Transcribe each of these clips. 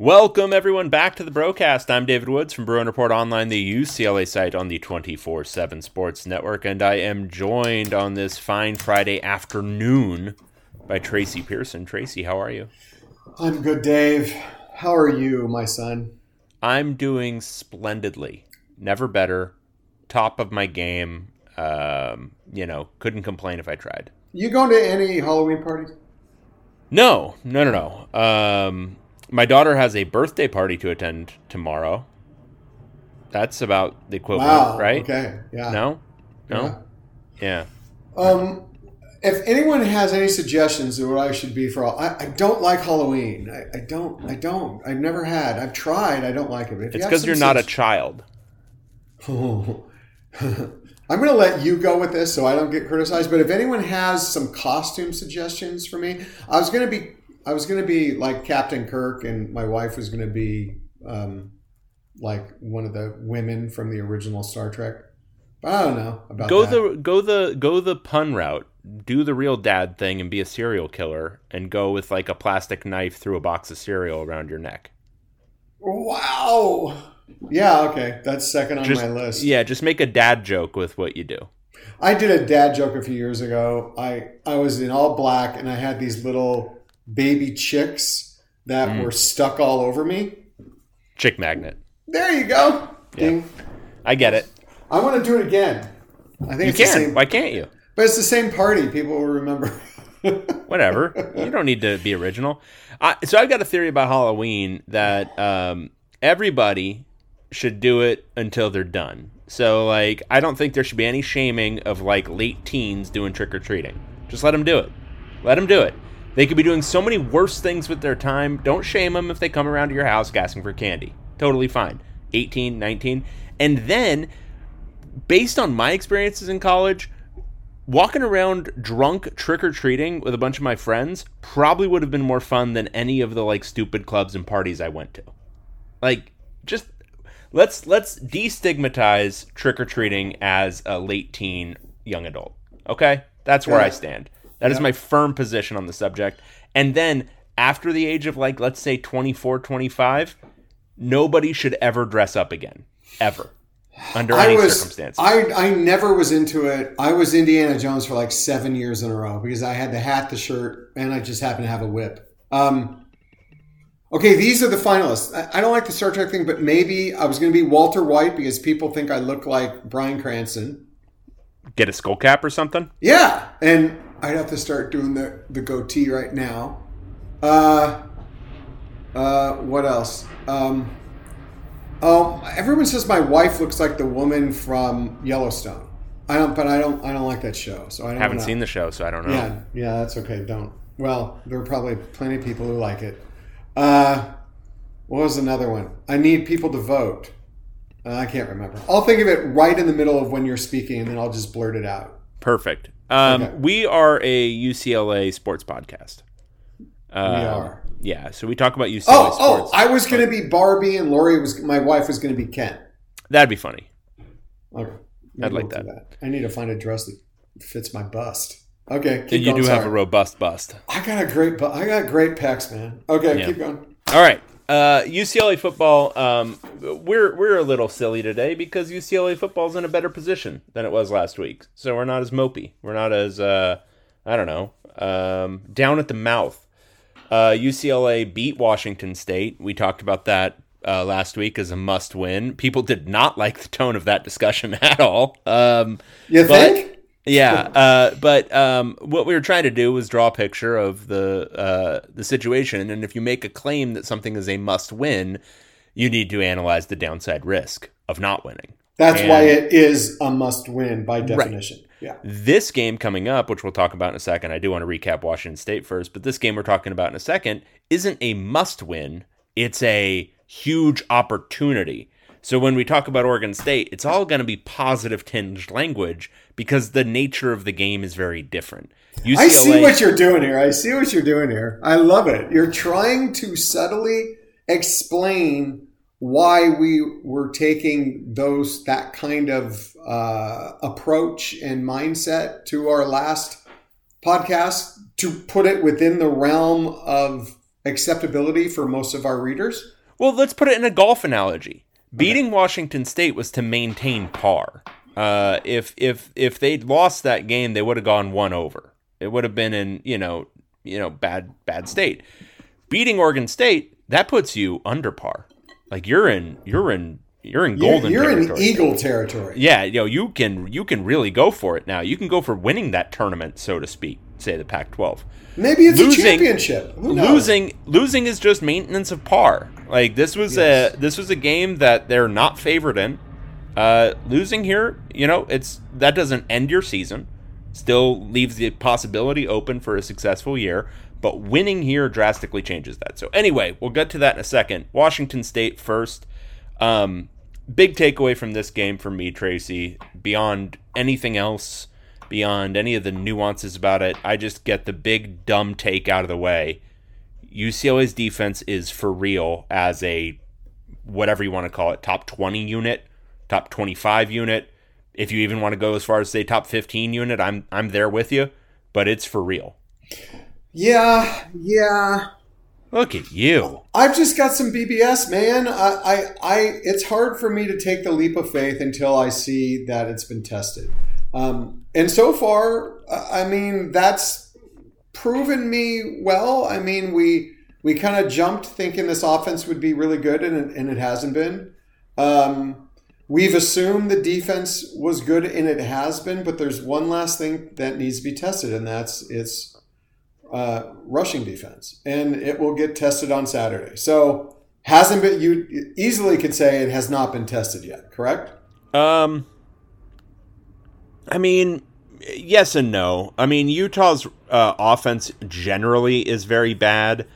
Welcome, everyone, back to the broadcast. I'm David Woods from Bruin Report Online, the UCLA site on the 24 7 Sports Network, and I am joined on this fine Friday afternoon by Tracy Pearson. Tracy, how are you? I'm good, Dave. How are you, my son? I'm doing splendidly. Never better. Top of my game. Um, you know, couldn't complain if I tried. You going to any Halloween parties? No, no, no, no. Um, my daughter has a birthday party to attend tomorrow. That's about the equivalent, Wow. right? Okay. Yeah. No? No? Yeah. Um, if anyone has any suggestions of what I should be for all, I, I don't like Halloween. I, I don't. I don't. I've never had. I've tried. I don't like it. If It's because some you're not a child. I'm going to let you go with this so I don't get criticized. But if anyone has some costume suggestions for me, I was going to be I was going to be like Captain Kirk, and my wife was going to be um, like one of the women from the original Star Trek. But I don't know about Go that. the go the go the pun route. Do the real dad thing and be a serial killer and go with like a plastic knife through a box of cereal around your neck. Wow. Yeah. Okay, that's second on Just my list. yeah, just make a dad joke with what you do. I did a dad joke a few years ago. I I was in all black and I had these little baby chicks that Mm. were stuck all over me. Chick magnet. There you go. Yeah. Ding. I get it. I want to do it again. I think You it's the can. same, Why can't you? but it's the same party. People will remember. Whatever. you don't need to be original. I, so I've got a theory about Halloween that um, everybody should do it until they're done. So like, I don't think there should be any shaming of like late teens doing trick or treating. Just let them do it. Let them do it. They could be doing so many worse things with their time. Don't shame them if they come around to your house asking for candy. Totally fine. 18, 19. And then, based on my experiences in college, walking around drunk trick or treating with a bunch of my friends probably would have been more fun than any of the like stupid clubs and parties I went to. Like just let's let's destigmatize trick or treating as a late teen young adult. Okay? That's where. I stand. That is my firm position on the subject. And then after the age of like let's say 24, 25, nobody should ever dress up again. Ever. Under I any was. circumstances. I I never was into it. I was Indiana Jones for like seven years in a row because I had the hat, the shirt, and I just happened to have a whip. Um, okay, these are the finalists. I, I don't like the Star Trek thing, but maybe I was going to be Walter White because people think I look like Bryan Cranston. Get a skull cap or something? Yeah, and I'd have to start doing the the goatee right now. Uh, uh, what else? Um, oh, everyone says my wife looks like the woman from Yellowstone. I don't, but I don't, I don't like that show, so I don't Haven't wanna- seen the show, so I don't know. Yeah, yeah, that's okay. Don't. Well, there are probably plenty of people who like it. Uh, what was another one? I need people to vote. Uh, I can't remember. I'll think of it right in the middle of when you're speaking, and then I'll just blurt it out. Perfect. Um, Okay. We are a UCLA sports podcast. Um, We are. Yeah, so we talk about UCLA Oh, oh! sports. I was going to be Barbie, and Lori was. My wife was going to be Ken. That'd be funny. Okay, I'd like we'll do that. I need to find a dress that fits my bust. Okay, you going, do have a robust bust. I got a great. bu- I got great pecs, man. Okay, Yeah. keep going. All right. Uh, UCLA football. Um, we're we're a little silly today because UCLA football's in a better position than it was last week. So we're not as mopey. We're not as uh, I don't know um, down at the mouth. Uh, UCLA beat Washington State. We talked about that uh, last week as a must win. People did not like the tone of that discussion at all. Um, You think? Yeah, uh, but um, what we were trying to do was draw a picture of the uh, the situation, and if you make a claim that something is a must win, you need to analyze the downside risk of not winning. That's And- why it is a must win by definition. Yeah. This game coming up, which we'll talk about in a second, I do want to recap Washington State first, but this game we're talking about in a second isn't a must win. It's a huge opportunity. So when we talk about Oregon State, it's all going to be positive tinged language because the nature of the game is very different. UCLA, I see what you're doing here. I see what you're doing here. I love it. You're trying to subtly explain why we were taking those that kind of uh, approach and mindset to our last podcast to put it within the realm of acceptability for most of our readers. Well, let's put it in a golf analogy. Beating Washington State was to maintain par. Uh, if if if they'd lost that game, they would have gone one over. It would have been in you know you know bad bad state. Beating Oregon State that puts you under par. Like you're in you're in you're in You're, golden. you're in eagle territory. Yeah, you know you can you can really go for it now. You can go for winning that tournament, so to speak. Say the Pac-12. Maybe it's Losing- a championship. Losing losing is just maintenance of par. Like this was Yes. a this was a game that they're not favored in. Uh, losing here, you know, it's that doesn't end your season. Still leaves the possibility open for a successful year, but winning here drastically changes that. So anyway, we'll get to that in a second. Washington State first. Um, big takeaway from this game for me, Tracy, beyond anything else, beyond any of the nuances about it, I just get the big dumb take out of the way. UCLA's defense is for real as a whatever you want to call it, top 20 unit, top 25 unit. If you even want to go as far as say top 15 unit, I'm I'm there with you, but it's for real. Yeah, yeah. Look at you. I've just got some BBS, man. I, I, I, it's hard for me to take the leap of faith until I see that it's been tested. Um, and so far, I mean, that's proven me well. I mean, we we kind of jumped thinking this offense would be really good, and it, and it hasn't been. Um, we've assumed the defense was good, and it has been. But there's one last thing that needs to be tested, and that's its uh, rushing defense, and it will get tested on Saturday. So hasn't been. You easily could say it has not been tested yet. Correct? Um, I mean, yes and no. I mean, Utah's uh, offense generally is very bad,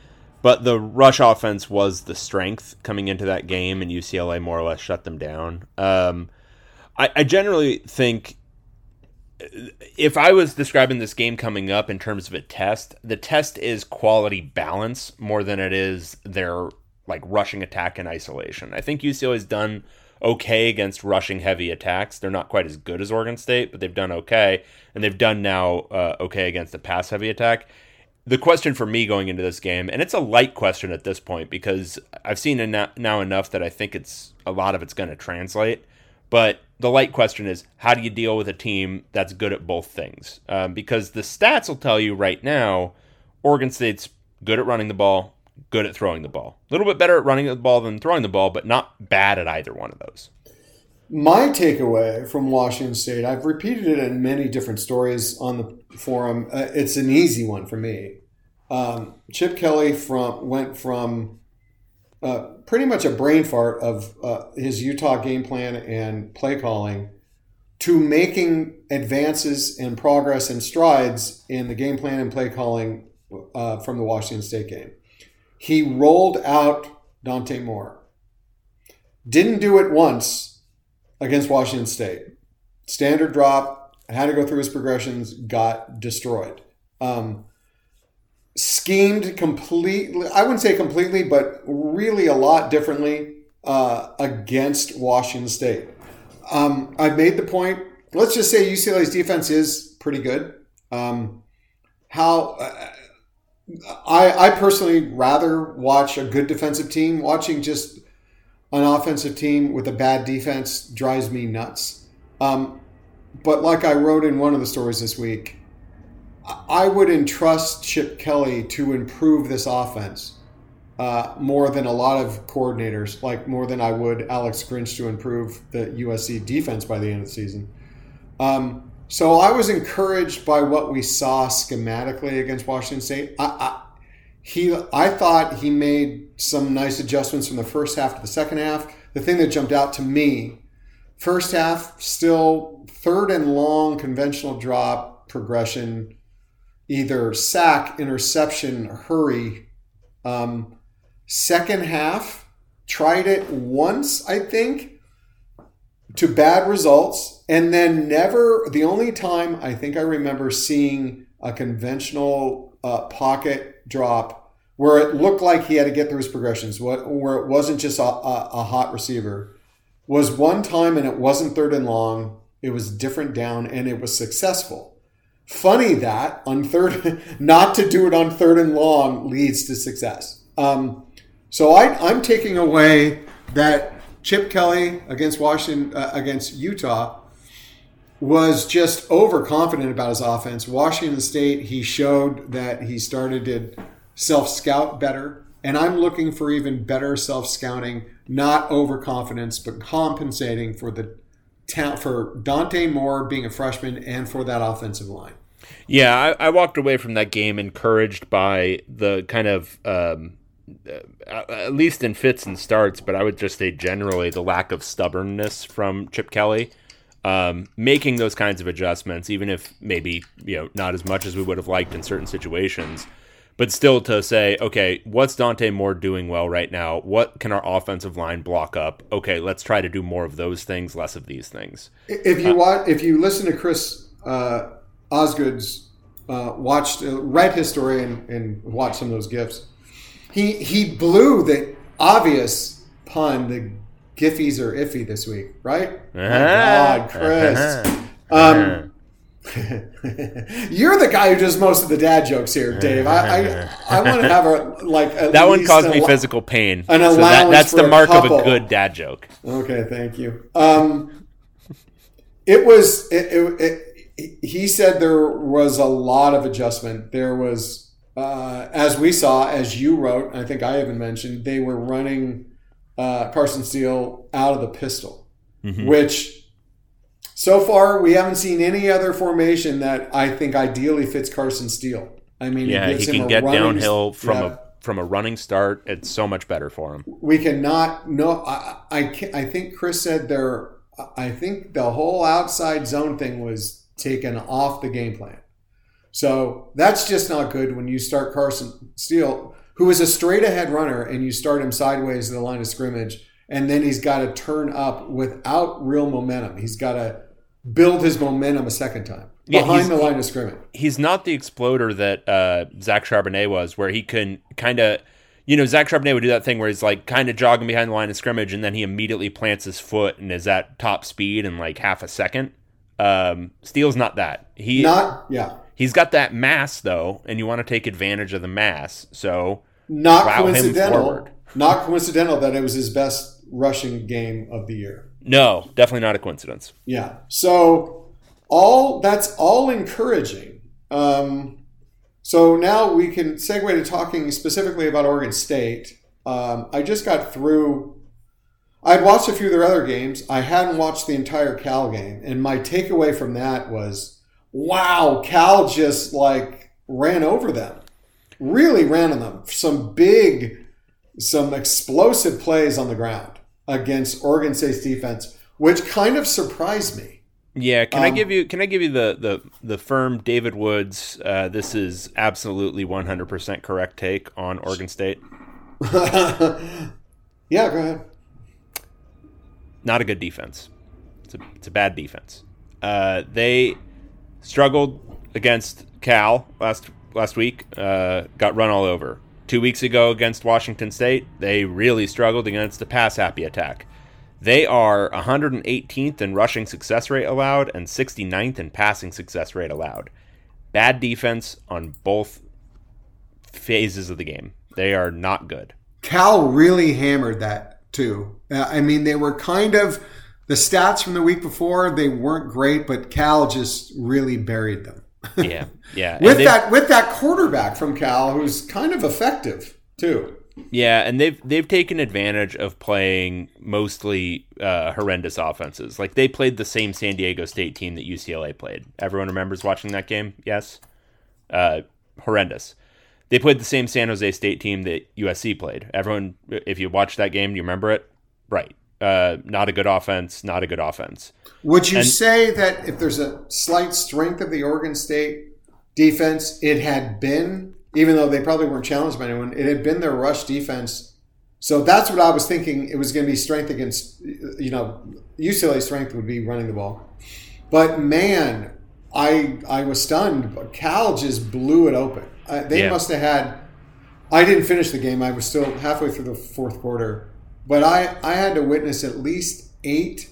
but the rush offense was the strength coming into that game, and UCLA more or less shut them down. Um, I, I generally think if I was describing this game coming up in terms of a test, the test is quality balance more than it is their like rushing attack in isolation. I think UCLA's done okay against rushing heavy attacks. They're not quite as good as Oregon State, but they've done okay, and they've done now uh, okay against the pass heavy attack. The question for me going into this game, and it's a light question at this point because I've seen it now enough that I think it's a lot of it's going to translate. But the light question is how do you deal with a team that's good at both things? Um, because the stats will tell you right now Oregon State's good at running the ball, good at throwing the ball. A little bit better at running the ball than throwing the ball, but not bad at either one of those. My takeaway from Washington State, I've repeated it in many different stories on the forum. Uh, it's an easy one for me. Um, Chip Kelly from went from uh, pretty much a brain fart of uh, his Utah game plan and play calling to making advances and progress and strides in the game plan and play calling uh, from the Washington State game. He rolled out Dante Moore. Didn't do it once against Washington State. Standard drop, had to go through his progressions, got destroyed. Um, schemed completely, I wouldn't say completely, but really a lot differently uh, against Washington State. Um, I've made the point. Let's just say UCLA's defense is pretty good. Um, how uh, I, I personally rather watch a good defensive team. Watching just an offensive team with a bad defense drives me nuts. Um, but like I wrote in one of the stories this week, I would entrust Chip Kelly to improve this offense uh, more than a lot of coordinators, like more than I would Alex Grinch to improve the USC defense by the end of the season. Um, so I was encouraged by what we saw schematically against Washington State. I, I, he, I thought he made some nice adjustments from the first half to the second half. The thing that jumped out to me, first half, still third and long conventional drop progression, either sack, interception, hurry. Um, second half, tried it once, I think, to bad results, and then never. The only time I think I remember seeing a conventional uh, pocket drop where it looked like he had to get through his progressions, what, where it wasn't just a, a, a hot receiver, was one time and it wasn't third and long. It was different down and it was successful. Funny that on third, not to do it on third and long leads to success. Um, so I, I'm taking away that Chip Kelly against Washington uh, against Utah was just overconfident about his offense. Washington State, he showed that he started to self scout better, and I'm looking for even better self scouting, not overconfidence, but compensating for the ta- for Dante Moore being a freshman and for that offensive line. Yeah, I, I walked away from that game encouraged by the kind of. Um, uh, at least in fits and starts, but I would just say generally the lack of stubbornness from Chip Kelly, um, making those kinds of adjustments, even if maybe you know not as much as we would have liked in certain situations, but still to say, okay, what's Dante Moore doing well right now? What can our offensive line block up? Okay, let's try to do more of those things, less of these things. If you uh, watch, if you listen to Chris uh, Osgood's uh, watched, uh, read his story and, and watched some of those gifts he he blew the obvious pun. The Giffies are iffy this week, right? Uh-huh. God, Chris. Uh-huh. Um, You're the guy who does most of the dad jokes here, Dave. I I, I want to have a like that one caused me physical pain. An allowance so that, that's the mark of a good dad joke. Okay, thank you. Um, it was it, it, it, he said there was a lot of adjustment. There was uh, as we saw, as you wrote, I think I even mentioned, they were running uh, Carson Steele out of the pistol, mm-hmm. which so far we haven't seen any other formation that I think ideally fits Carson Steele. I mean, yeah, he can get running, downhill from yeah. a from a running start. It's so much better for him. We cannot. No, I I, I think Chris said there. I think the whole outside zone thing was taken off the game plan. So that's just not good when you start Carson Steele, who is a straight ahead runner, and you start him sideways in the line of scrimmage, and then he's got to turn up without real momentum. He's got to build his momentum a second time behind the line of scrimmage. He's not the exploder that uh, Zach Charbonnet was, where he can kind of. You know, Zach Charbonnet would do that thing where he's like kind of jogging behind the line of scrimmage and then he immediately plants his foot and is at top speed in like half a second. Um, Steele's not that. He not yeah. He's got that mass though, and you want to take advantage of the mass. So not coincidental. Not coincidental that it was his best rushing game of the year. No, definitely not a coincidence. Yeah. So all that's all encouraging. Um, so now we can segue to talking specifically about Oregon State. Um, I just got through. I'd watched a few of their other games. I hadn't watched the entire Cal game, and my takeaway from that was wow, Cal just like ran over them, really ran on them. Some big, some explosive plays on the ground against Oregon State's defense, which kind of surprised me. Yeah, can um, I give you can I give you the the the firm David Woods? Uh, this is absolutely one hundred percent correct take on Oregon State. yeah, go ahead. Not a good defense. It's a it's a bad defense. Uh, they struggled against Cal last last week. Uh, got run all over. Two weeks ago against Washington State, they really struggled against the pass happy attack. They are 118th in rushing success rate allowed and 69th in passing success rate allowed. Bad defense on both phases of the game. They are not good. Cal really hammered that too. Uh, I mean, they were kind of the stats from the week before, they weren't great, but Cal just really buried them. Yeah, yeah. with that with that quarterback from Cal who's kind of effective too. Yeah, and they've they've taken advantage of playing mostly uh, horrendous offenses. Like they played the same San Diego State team that UCLA played. Everyone remembers watching that game. Yes, uh, horrendous. They played the same San Jose State team that USC played. Everyone, if you watched that game, do you remember it? Right. Uh, not a good offense. Not a good offense. Would you And- say that if there's a slight strength of the Oregon State defense, it had been, even though they probably weren't challenged by anyone, it had been their rush defense. So that's what I was thinking. It was going to be strength against, you know, UCLA strength would be running the ball. But man, I I was stunned. Cal just blew it open. Uh, they Yeah. must have had. I didn't finish the game. I was still halfway through the fourth quarter, but I I had to witness at least eight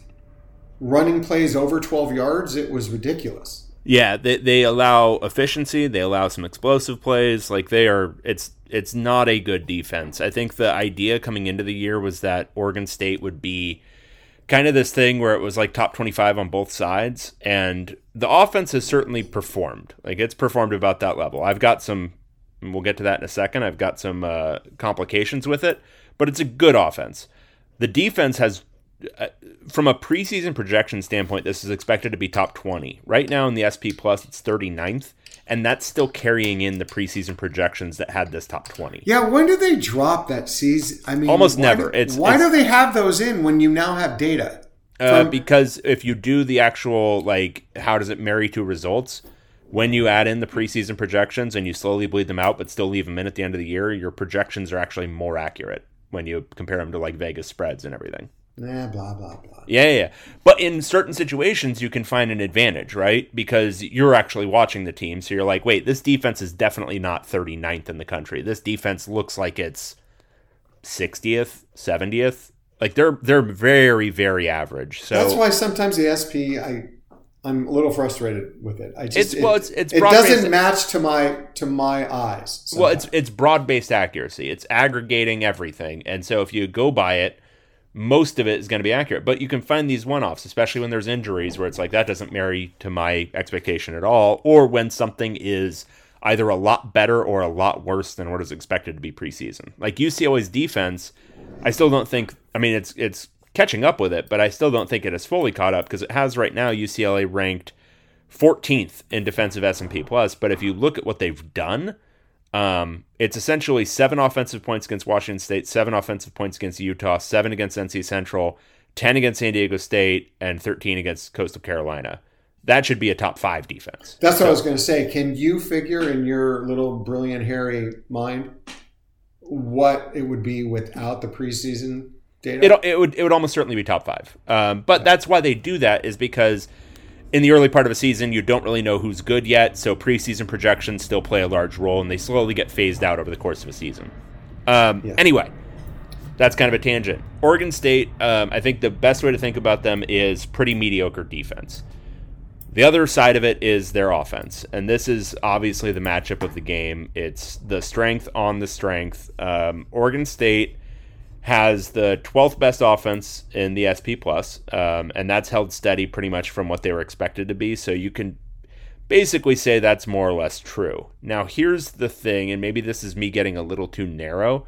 running plays over 12 yards. It was ridiculous. Yeah, they they allow efficiency. They allow some explosive plays. Like they are, it's it's not a good defense. I think the idea coming into the year was that Oregon State would be kind of this thing where it was like top 25 on both sides and the offense has certainly performed like it's performed about that level i've got some we'll get to that in a second i've got some uh, complications with it but it's a good offense the defense has uh, from a preseason projection standpoint this is expected to be top 20 right now in the sp plus it's 39th and that's still carrying in the preseason projections that had this top 20 Yeah, when do they drop that season? I mean, Almost why never. do- It's- why it's- do they have those in when you now have data? Uh, From- because if you do the actual like how does it marry to results when you add in the preseason projections and you slowly bleed them out but still leave them in at the end of the year your projections are actually more accurate when you compare them to like vegas spreads and everything Nah, blah blah blah. yeah yeah, yeah. but in certain situations you can find an advantage right because you're actually watching the team so you're like wait this defense is definitely not 39th in the country this defense looks like it's 60th 70th like they're they're very very average so That's why sometimes the SP I I'm a little frustrated with it. I just It's- it, well, it's- it's it doesn't match to my to my eyes. Well, it's it's broad based accuracy. It's aggregating everything, and so if you go by it, most of it is going to be accurate. But you can find these one offs, especially when there's injuries, where it's like that doesn't marry to my expectation at all, or when something is either a lot better or a lot worse than what is expected to be preseason. Like UCLA's defense, I still don't think. I mean, it's it's catching up with it, but I still don't think it has fully caught up because it has right now UCLA ranked 14th in defensive S&P plus. But if you look at what they've done, um, it's essentially seven offensive points against Washington State, seven offensive points against Utah, seven against NC Central, 10 against San Diego State, and 13 against Coastal Carolina. That should be a top five defense. That's what I was going to say. Can you figure in your little brilliant hairy mind what it would be without the preseason data? It, it would it would almost certainly be top five. Um, but that's why they do that is because in the early part of a season you don't really know who's good yet, so preseason projections still play a large role, and they slowly get phased out over the course of a season. Um, Yeah. Anyway, that's kind of a tangent. Oregon State, um, I think the best way to think about them is pretty mediocre defense. The other side of it is their offense, and this is obviously the matchup of the game. It's the strength on the strength. Um, Oregon State has the 12th best offense in the SP plus, um, and that's held steady pretty much from what they were expected to be. So you can basically say that's more or less true. Now here's the thing, and maybe this is me getting a little too narrow,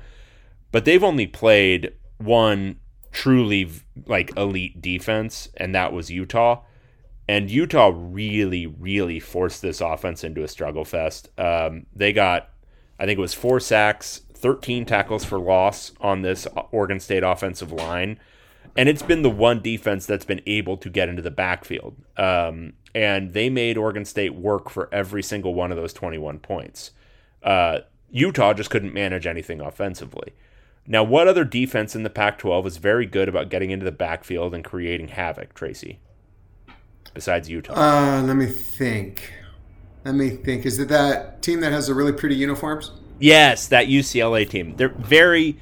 but they've only played one truly like elite defense, and that was Utah. And Utah really, really forced this offense into a struggle fest. Um, they got, I think it was four sacks, 13 tackles for loss on this Oregon State offensive line. And it's been the one defense that's been able to get into the backfield. Um, and they made Oregon State work for every single one of those 21 points. Uh, Utah just couldn't manage anything offensively. Now, what other defense in the Pac 12 is very good about getting into the backfield and creating havoc, Tracy? Besides Utah. Uh, let me think. Let me think. Is it that team that has the really pretty uniforms? Yes, that UCLA team. They're very,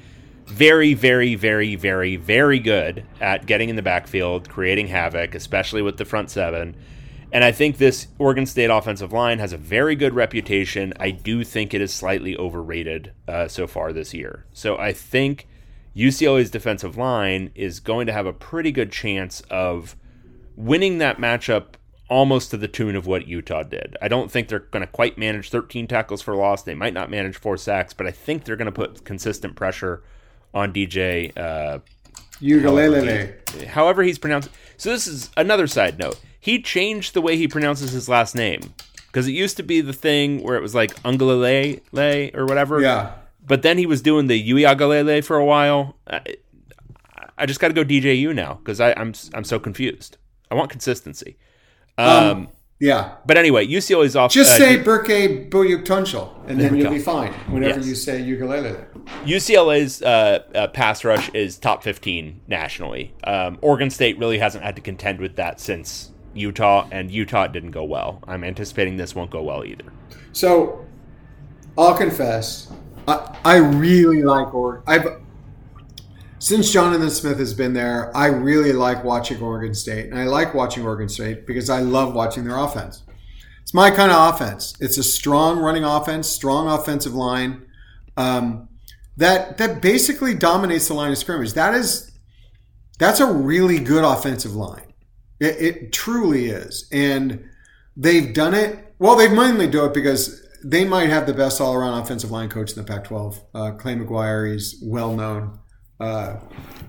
very, very, very, very, very good at getting in the backfield, creating havoc, especially with the front seven. And I think this Oregon State offensive line has a very good reputation. I do think it is slightly overrated uh, so far this year. So I think UCLA's defensive line is going to have a pretty good chance of winning that matchup almost to the tune of what Utah did. I don't think they're going to quite manage 13 tackles for loss. They might not manage four sacks, but I think they're going to put consistent pressure on DJ. Uh, Uiagalelei. However, he's pronounced. So this is another side note. He changed the way he pronounces his last name because it used to be the thing where it was like Ungalele or whatever. Yeah. But then he was doing the Uiagalelei for a while. I, I just got to go DJU now because I'm I'm so confused. I want consistency. Um, Yeah. but anyway, UCLA is off. Just uh, say Berk Buyuktuncel, and then you'll be fine whenever Yes. you say ukulele. UCLA's uh, uh, pass rush is top 15 nationally. Um, Oregon State really hasn't had to contend with that since Utah, and Utah didn't go well. I'm anticipating this won't go well either. So, I'll confess, I, I really like Oregon. I've since Jonathan Smith has been there, I really like watching Oregon State, and I like watching Oregon State because I love watching their offense. It's my kind of offense. It's a strong running offense, strong offensive line um, that that basically dominates the line of scrimmage. That is that's a really good offensive line. It, it truly is, and they've done it. Well, they mainly do it because they might have the best all-around offensive line coach in the Pac-12. Uh, Clay McGuire is well known uh,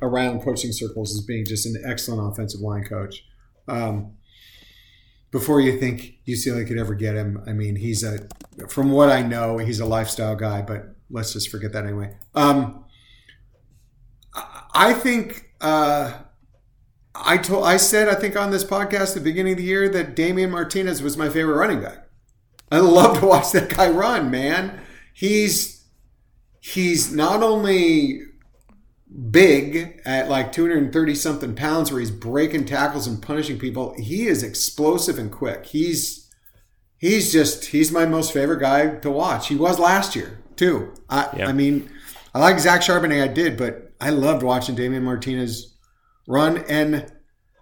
around coaching circles as being just an excellent offensive line coach. Um, before you think UCLA could ever get him, I mean, he's a, from what I know, he's a lifestyle guy. But let's just forget that anyway. Um, I- think. Uh, I told I said I think on this podcast at the beginning of the year that Damien Martinez was my favorite running back. I love to watch that guy run, man. He's he's not only big at like 230 something pounds where he's breaking tackles and punishing people, he is explosive and quick. He's he's just he's my most favorite guy to watch. He was last year too. I Yeah. I mean, I like Zach Charbonnet, I did, but I loved watching Damien Martinez run. And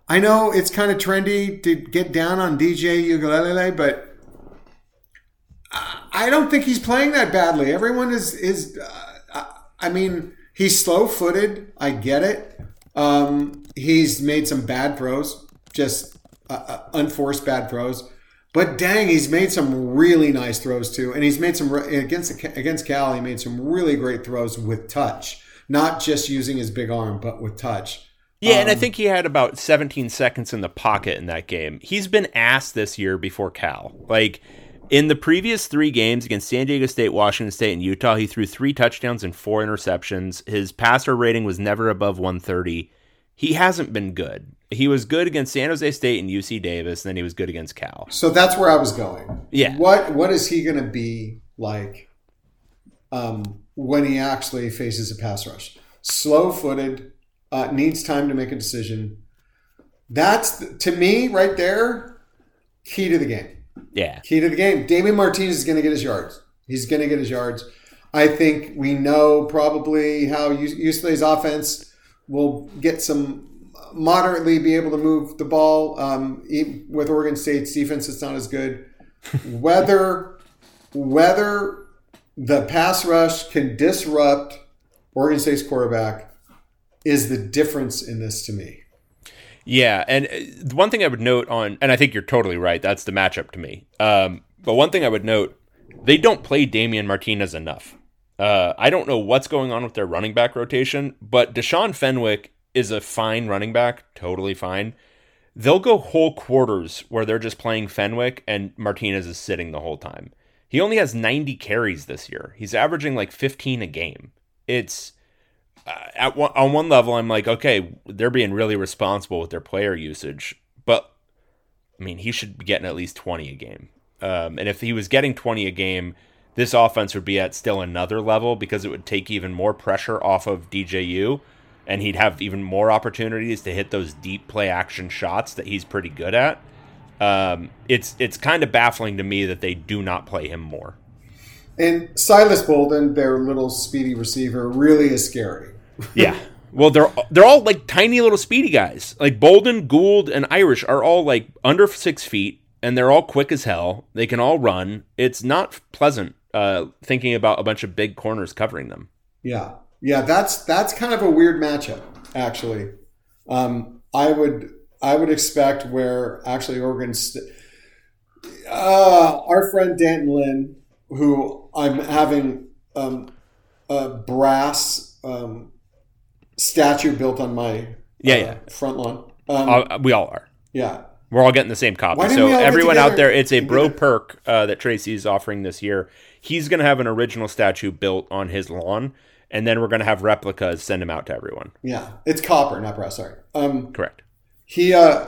I know it's kind of trendy to get down on DJ Uiagalelei, but I- I don't think he's playing that badly. Everyone is is. Uh, I mean, he's slow footed. I get it. Um, he's made some bad throws, just uh, uh, unforced bad throws. But dang, he's made some really nice throws too, and he's made some against against Cal. He made some really great throws with touch, not just using his big arm, but with touch. Yeah, and I think he had about 17 seconds in the pocket in that game. He's been asked this year before Cal. Like in the previous three games against San Diego State, Washington State, and Utah, he threw three touchdowns and four interceptions. His passer rating was never above 130. He hasn't been good. He was good against San Jose State and UC Davis, and then he was good against Cal. So that's where I was going. Yeah. What What is he going to be like um, when he actually faces a pass rush? Slow footed, uh, needs time to make a decision. That's to me right there. Key to the game. Yeah. Key to the game. Damien Martinez is going to get his yards. He's going to get his yards. I think we know probably how UCLA's offense will get some moderately be able to move the ball. Um, with Oregon State's defense, it's not as good. Whether whether the pass rush can disrupt Oregon State's quarterback is the difference in this to me. Yeah, and uh, one thing I would note on, and I think you're totally right. That's the matchup to me. Um, but one thing I would note, they don't play Damien Martinez enough. Uh, I don't know what's going on with their running back rotation, but Deshaun Fenwick is a fine running back, totally fine. They'll go whole quarters where they're just playing Fenwick and Martinez is sitting the whole time. He only has 90 carries this year. He's averaging like 15 a game. It's at one, on one level, I'm like, okay, they're being really responsible with their player usage, but I mean, he should be getting at least 20 a game. Um, and if he was getting 20 a game, this offense would be at still another level because it would take even more pressure off of DJU, and he'd have even more opportunities to hit those deep play action shots that he's pretty good at. Um, it's it's kind of baffling to me that they do not play him more. And Silas Bolden, their little speedy receiver, really is scary. Yeah. Well, they're they're all like tiny little speedy guys. Like Bolden, Gould, and Irish are all like under six feet, and they're all quick as hell. They can all run. It's not pleasant uh, thinking about a bunch of big corners covering them. Yeah, yeah, that's that's kind of a weird matchup, actually. Um, I would, I, would expect where actually Oregon, st- uh, our friend D'Anton Lynn, who I'm having um, a brass um, statue built on my Yeah, uh, yeah. front lawn. Um, Uh, we all are. yeah, We're all getting the same copy. So we all get everyone out there, it's a bro perk uh, that Tracy's offering this year. He's going to have an original statue built on his lawn, and then we're going to have replicas send them out to everyone. yeah, it's copper, not brass. Sorry. Um, Correct. he, uh,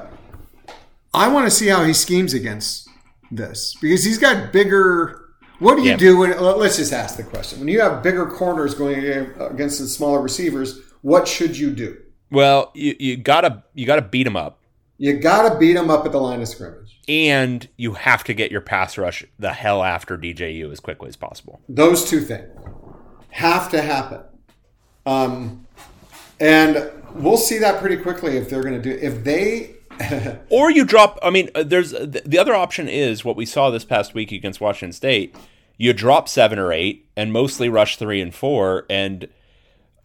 I want to see how he schemes against this because he's got bigger. What do you Yeah. do when? Let's just ask the question. When you have bigger corners going against the smaller receivers, what should you do? Well, you, you gotta you gotta beat them up, You got to beat them up at the line of scrimmage. and you have to get your pass rush the hell after DJU as quickly as possible. Those two things have to happen. Um, and we'll see that pretty quickly if they're going to do. If they, Or you drop. I mean, uh, there's the the other option is what we saw this past week against Washington State. You drop seven or eight and mostly rush three and four. And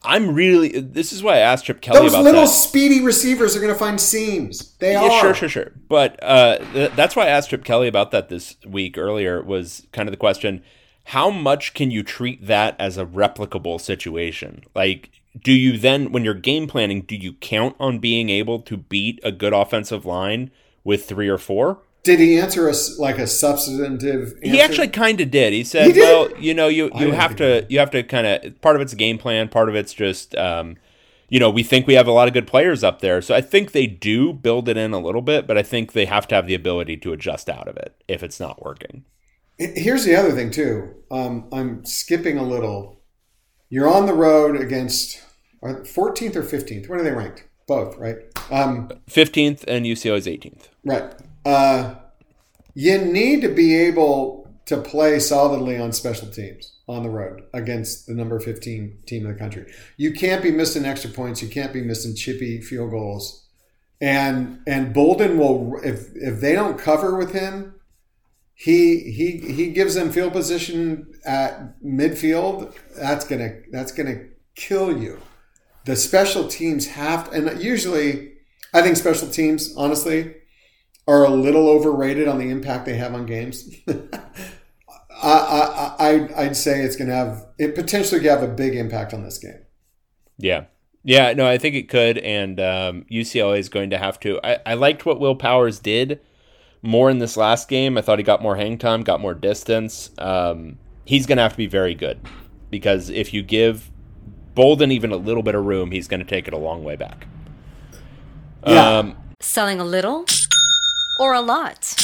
I'm really. This is why I asked Chip Kelly those about little that. speedy receivers are going to find seams. They Yeah, are. sure, sure, sure. But uh, th- that's why I asked Chip Kelly about that this week earlier. Was kind of the question: How much can you treat that as a replicable situation? Like, do you then, when you're game planning, do you count on being able to beat a good offensive line with three or four? Did he answer us like a substantive? Answer? He actually kind of did. He said, He did? "Well, you know, you you have to you have to kind of part of it's a game plan, part of it's just um, you know, we think we have a lot of good players up there. So I think they do build it in a little bit, but I think they have to have the ability to adjust out of it if it's not working. Here's the other thing too. Um, I'm skipping a little. You're on the road against 14th or 15th. What are they ranked? Both, right? Um, 15th and UCLA is 18th. right. Uh, you need to be able to play solidly on special teams on the road against the number 15 team in the country. You can't be missing extra points. You can't be missing chippy field goals. And and Bolden will if if they don't cover with him, he he he gives them field position at midfield. That's gonna that's gonna kill you. The special teams have and usually I think special teams honestly are a little overrated on the impact they have on games. I, I, I I'd say it's gonna have it potentially could have a big impact on this game. Yeah. Yeah, no, I think it could, and um, UCLA is going to have to. I, I liked what Will Powers did more in this last game. I thought he got more hang time, got more distance. Um, he's going to have to be very good because if you give Bolden even a little bit of room, he's going to take it a long way back. Yeah. Um, Selling a little or a lot?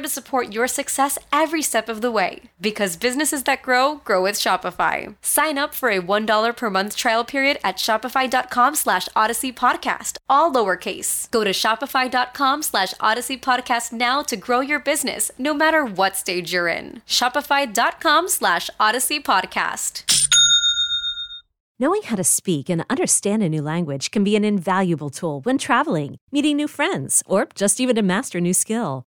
there to support your success every step of the way. Because businesses that grow, grow with Shopify. Sign up for a $1 per month trial period at shopify.com slash odyssey podcast, all lowercase. Go to shopify.com slash odyssey podcast now to grow your business, no matter what stage you're in. Shopify.com slash odyssey podcast. Knowing how to speak and understand a new language can be an invaluable tool when traveling, meeting new friends, or just even to master a new skill.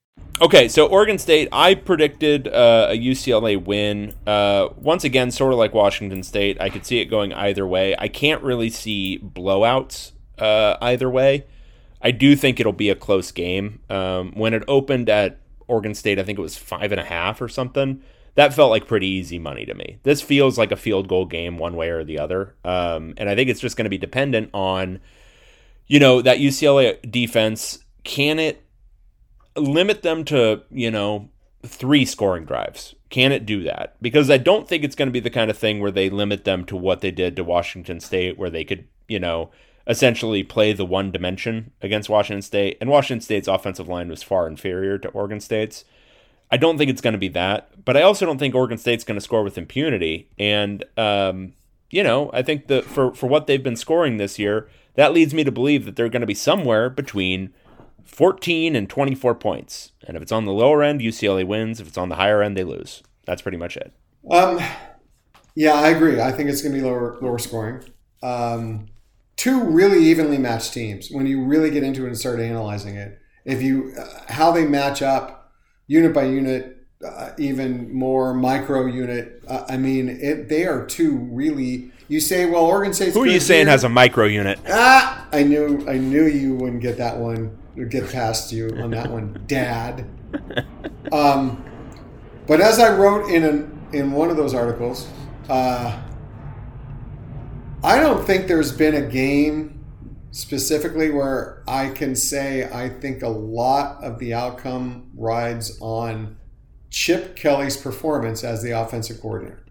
Okay, so Oregon State, I predicted uh, a UCLA win. Uh, once again, sort of like Washington State, I could see it going either way. I can't really see blowouts uh, either way. I do think it'll be a close game. Um, when it opened at Oregon State, I think it was five and a half or something. That felt like pretty easy money to me. This feels like a field goal game one way or the other. Um, and I think it's just going to be dependent on, you know, that UCLA defense. Can it limit them to, you know, three scoring drives? Can it do that? Because I don't think it's going to be the kind of thing where they limit them to what they did to Washington State, where they could, you know, essentially play the one dimension against Washington State. And Washington State's offensive line was far inferior to Oregon State's. I don't think it's going to be that, but I also don't think Oregon State's going to score with impunity. And um, you know, I think that for for what they've been scoring this year, that leads me to believe that they're going to be somewhere between 14 and 24 points. And if it's on the lower end, UCLA wins. If it's on the higher end, they lose. That's pretty much it. Um, yeah, I agree. I think it's going to be lower lower scoring. Um, two really evenly matched teams. When you really get into it and start analyzing it, if you uh, how they match up unit by unit, uh, even more micro unit. Uh, I mean, it, they are two really. You say, well, Oregon State's. Who are you saying here. has a micro unit? Ah, I knew, I knew you wouldn't get that one, get past you on that one, Dad. Um, but as I wrote in an, in one of those articles, uh, I don't think there's been a game specifically where I can say I think a lot of the outcome rides on Chip Kelly's performance as the offensive coordinator.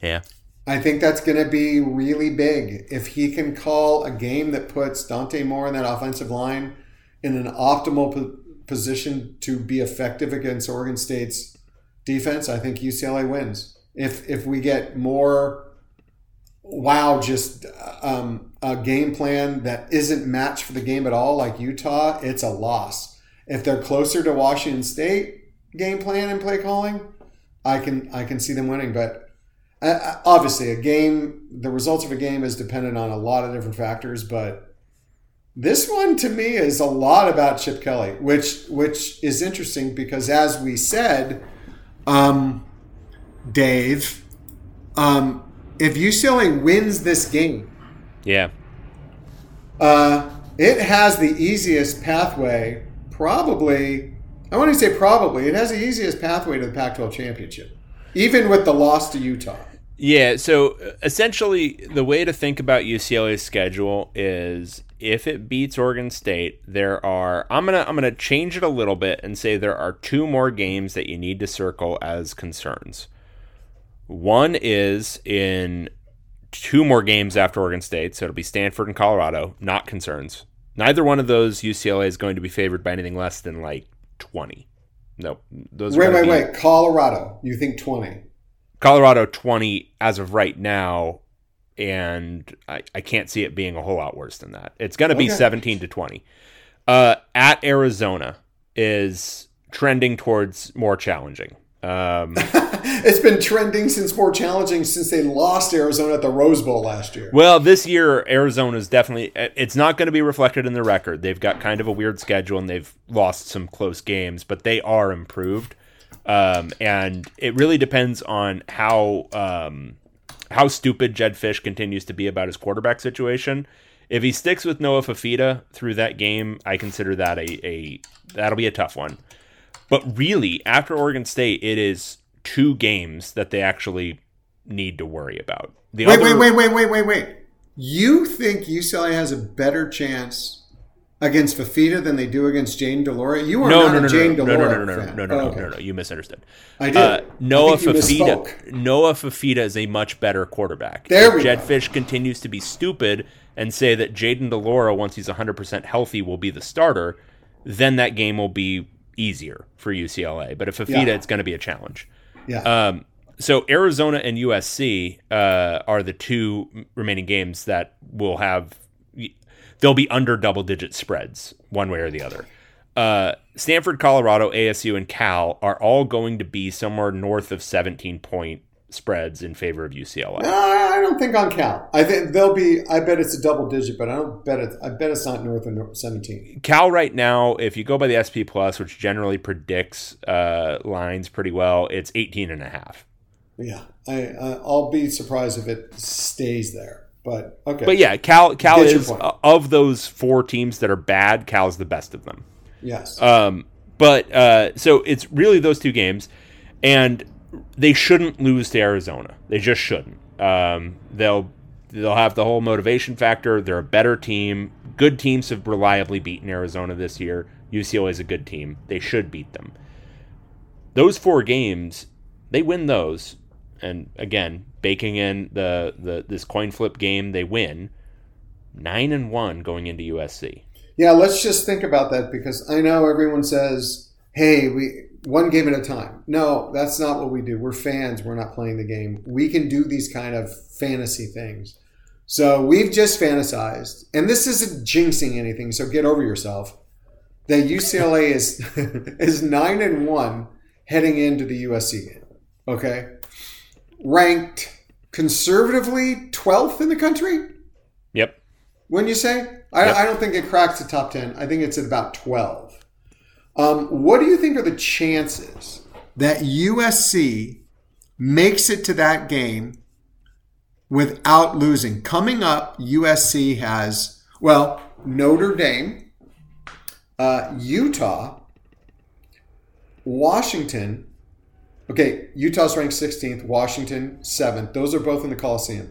Yeah. I think that's going to be really big. If he can call a game that puts Dante Moore in that offensive line in an optimal po- position to be effective against Oregon State's defense, I think UCLA wins. If if we get more wow, just um, a game plan that isn't matched for the game at all, like Utah, it's a loss. If they're closer to Washington State game plan and play calling, I can I can see them winning. But uh, obviously, a game, the results of a game is dependent on a lot of different factors. But this one to me is a lot about Chip Kelly, which which is interesting because as we said, um, Dave. Um, if UCLA wins this game, yeah, uh, it has the easiest pathway. Probably, I want to say probably, it has the easiest pathway to the Pac-12 championship, even with the loss to Utah. Yeah. So essentially, the way to think about UCLA's schedule is if it beats Oregon State, there are I'm gonna I'm gonna change it a little bit and say there are two more games that you need to circle as concerns. One is in two more games after Oregon State, so it'll be Stanford and Colorado. Not concerns. Neither one of those UCLA is going to be favored by anything less than like twenty. No, those. Wait, wait, be, wait. Colorado. You think twenty? Colorado twenty as of right now, and I, I can't see it being a whole lot worse than that. It's going to be okay. seventeen to twenty. Uh, at Arizona is trending towards more challenging. Um, it's been trending since more challenging since they lost Arizona at the Rose Bowl last year. Well, this year Arizona is definitely it's not going to be reflected in the record. They've got kind of a weird schedule and they've lost some close games, but they are improved. Um, and it really depends on how um, how stupid Jedd Fisch continues to be about his quarterback situation. If he sticks with Noah Fifita through that game, I consider that a, a that'll be a tough one. But really, after Oregon State, it is two games that they actually need to worry about. The wait, other... wait, wait, wait, wait, wait, wait. You think UCLA has a better chance against Fifita than they do against Jayden de Laura. You are no, not no, no, a Jayden no, de Laura no, no, no, fan. no, no, no, oh, okay. no, no, You misunderstood. I did. Uh, Noah I Fifita. Noah Fifita is a much better quarterback. There if we Jedd go. Continues to be stupid and say that Jayden de Laura, once he's 100% healthy, will be the starter, then that game will be easier for UCLA. But if Fifita, yeah. it's going to be a challenge. Yeah. Um, so Arizona and USC uh, are the two remaining games that will have they'll be under double digit spreads one way or the other. Uh, Stanford, Colorado, ASU, and Cal are all going to be somewhere north of 17 point spreads in favor of UCLA. No, I don't think on Cal. I think they'll be. I bet it's a double digit, but I don't bet it. I bet it's not north of seventeen. Cal right now, if you go by the SP Plus, which generally predicts uh, lines pretty well, it's 18 and a half. Yeah, I, I'll be surprised if it stays there. But okay. But yeah, Cal Cal is of those four teams that are bad. Cal's the best of them. Yes. Um, but uh, so it's really those two games, and they shouldn't lose to Arizona. They just shouldn't. Um, they'll they'll have the whole motivation factor. They're a better team. Good teams have reliably beaten Arizona this year. UCLA is a good team. They should beat them. Those four games, they win those, and again, baking in the, the this coin flip game, they win nine and one going into USC. Yeah, let's just think about that because I know everyone says, "Hey, we one game at a time." No, that's not what we do. We're fans. We're not playing the game. We can do these kind of fantasy things. So we've just fantasized, and this isn't jinxing anything. So get over yourself. That UCLA is is nine and one heading into the USC game. Okay, ranked conservatively 12th in the country. Yep. When you say, I, yep. I don't think it cracks the top 10. I think it's at about 12. Um, what do you think are the chances that USC makes it to that game without losing? Coming up, USC has, well, Notre Dame, uh, Utah, Washington, Okay, Utah's ranked 16th, Washington 7th. Those are both in the Coliseum.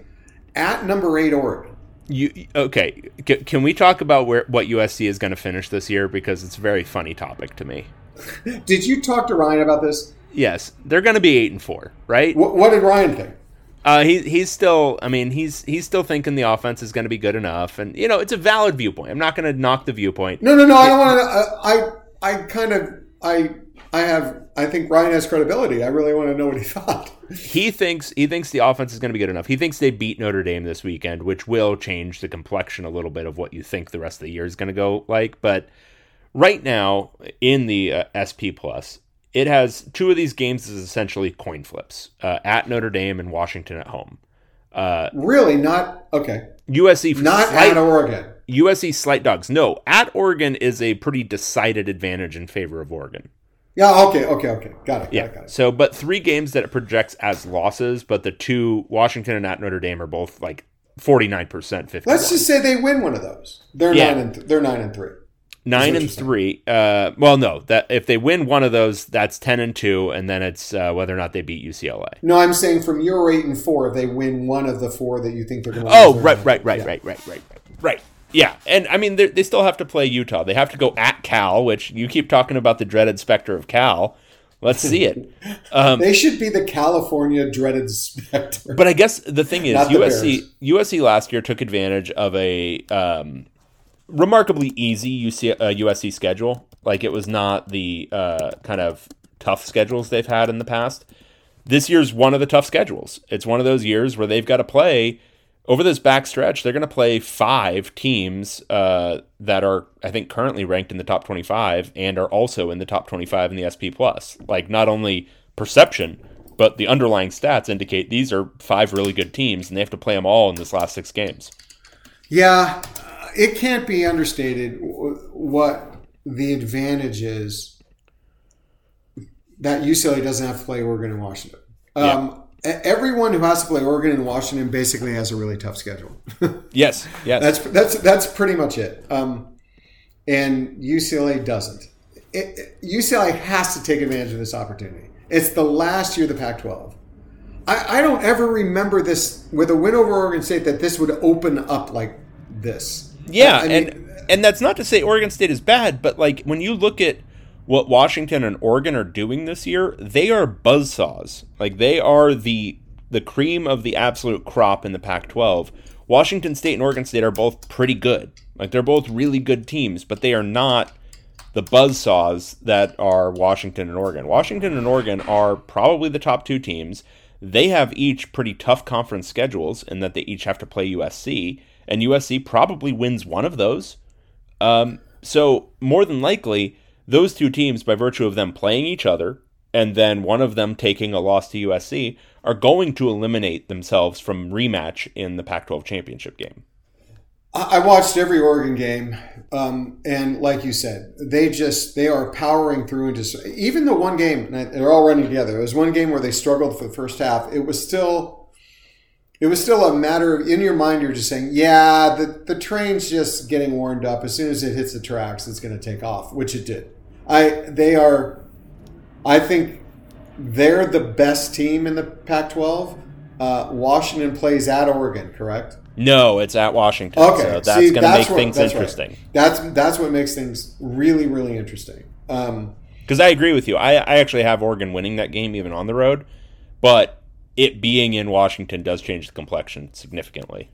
At number 8 Oregon. You okay, C- can we talk about where what USC is going to finish this year because it's a very funny topic to me. did you talk to Ryan about this? Yes, they're going to be 8 and 4, right? What, what did Ryan think? Uh, he he's still. I mean, he's he's still thinking the offense is going to be good enough, and you know, it's a valid viewpoint. I'm not going to knock the viewpoint. No, no, no. I don't want to. Uh, I I kind of I I have. I think Ryan has credibility. I really want to know what he thought. He thinks he thinks the offense is going to be good enough. He thinks they beat Notre Dame this weekend, which will change the complexion a little bit of what you think the rest of the year is going to go like. But right now in the uh, SP Plus, it has two of these games is essentially coin flips uh, at Notre Dame and Washington at home. Uh, really, not okay. USC not slight, at Oregon. USC slight dogs. No, at Oregon is a pretty decided advantage in favor of Oregon. Yeah. Okay. Okay. Okay. Got it. yeah. Got it, So, but three games that it projects as losses, but the two Washington and at Notre Dame are both like forty nine percent. Fifty. Let's just say they win one of those. They're yeah. nine and th- they're nine and three. Nine and three. Uh, well, no. That if they win one of those, that's ten and two, and then it's uh, whether or not they beat UCLA. No, I'm saying from your eight and four, if they win one of the four that you think they're going to. Win. Oh, right, right, right, yeah. right, right, right, right, right. Yeah, and I mean they still have to play Utah. They have to go at Cal, which you keep talking about the dreaded specter of Cal. Let's see it. Um, they should be the California dreaded specter. But I guess the thing is, USC USC last year took advantage of a um, remarkably easy UC, uh, USC schedule. Like it was not the uh, kind of tough schedules they've had in the past. This year's one of the tough schedules. It's one of those years where they've got to play over this back stretch, they're going to play five teams uh, that are, I think, currently ranked in the top 25 and are also in the top 25 in the SP Plus. Like, not only perception, but the underlying stats indicate these are five really good teams, and they have to play them all in this last six games. Yeah, it can't be understated what the advantage is that UCLA doesn't have to play Oregon and Washington. Um, yeah everyone who has to play Oregon and Washington basically has a really tough schedule. yes, yes. That's that's that's pretty much it. Um, and UCLA doesn't. It, it, UCLA has to take advantage of this opportunity. It's the last year of the Pac-12. I, I don't ever remember this with a win over Oregon State that this would open up like this. Yeah, I mean, and and that's not to say Oregon State is bad, but like when you look at what Washington and Oregon are doing this year, they are buzzsaws. Like they are the the cream of the absolute crop in the Pac-12. Washington State and Oregon State are both pretty good. Like they're both really good teams, but they are not the buzzsaws that are Washington and Oregon. Washington and Oregon are probably the top two teams. they have each pretty tough conference schedules in that they each have to play USC, and USC probably wins one of those. Um, so more than likely, those two teams, by virtue of them playing each other and then one of them taking a loss to USC, are going to eliminate themselves from rematch in the Pac-12 championship game. I watched every Oregon game, um, and like you said, they just they are powering through just even the one game they're all running together. It was one game where they struggled for the first half. It was still it was still a matter of in your mind you're just saying, yeah, the the train's just getting warmed up. As soon as it hits the tracks, it's going to take off, which it did. I they are, I think they're the best team in the Pac-12. Uh, Washington plays at Oregon, correct? No, it's at Washington. Okay, so that's going to make what, things that's interesting. Right. That's that's what makes things really really interesting. Um, because I agree with you. I, I actually have Oregon winning that game even on the road, but it being in Washington does change the complexion significantly.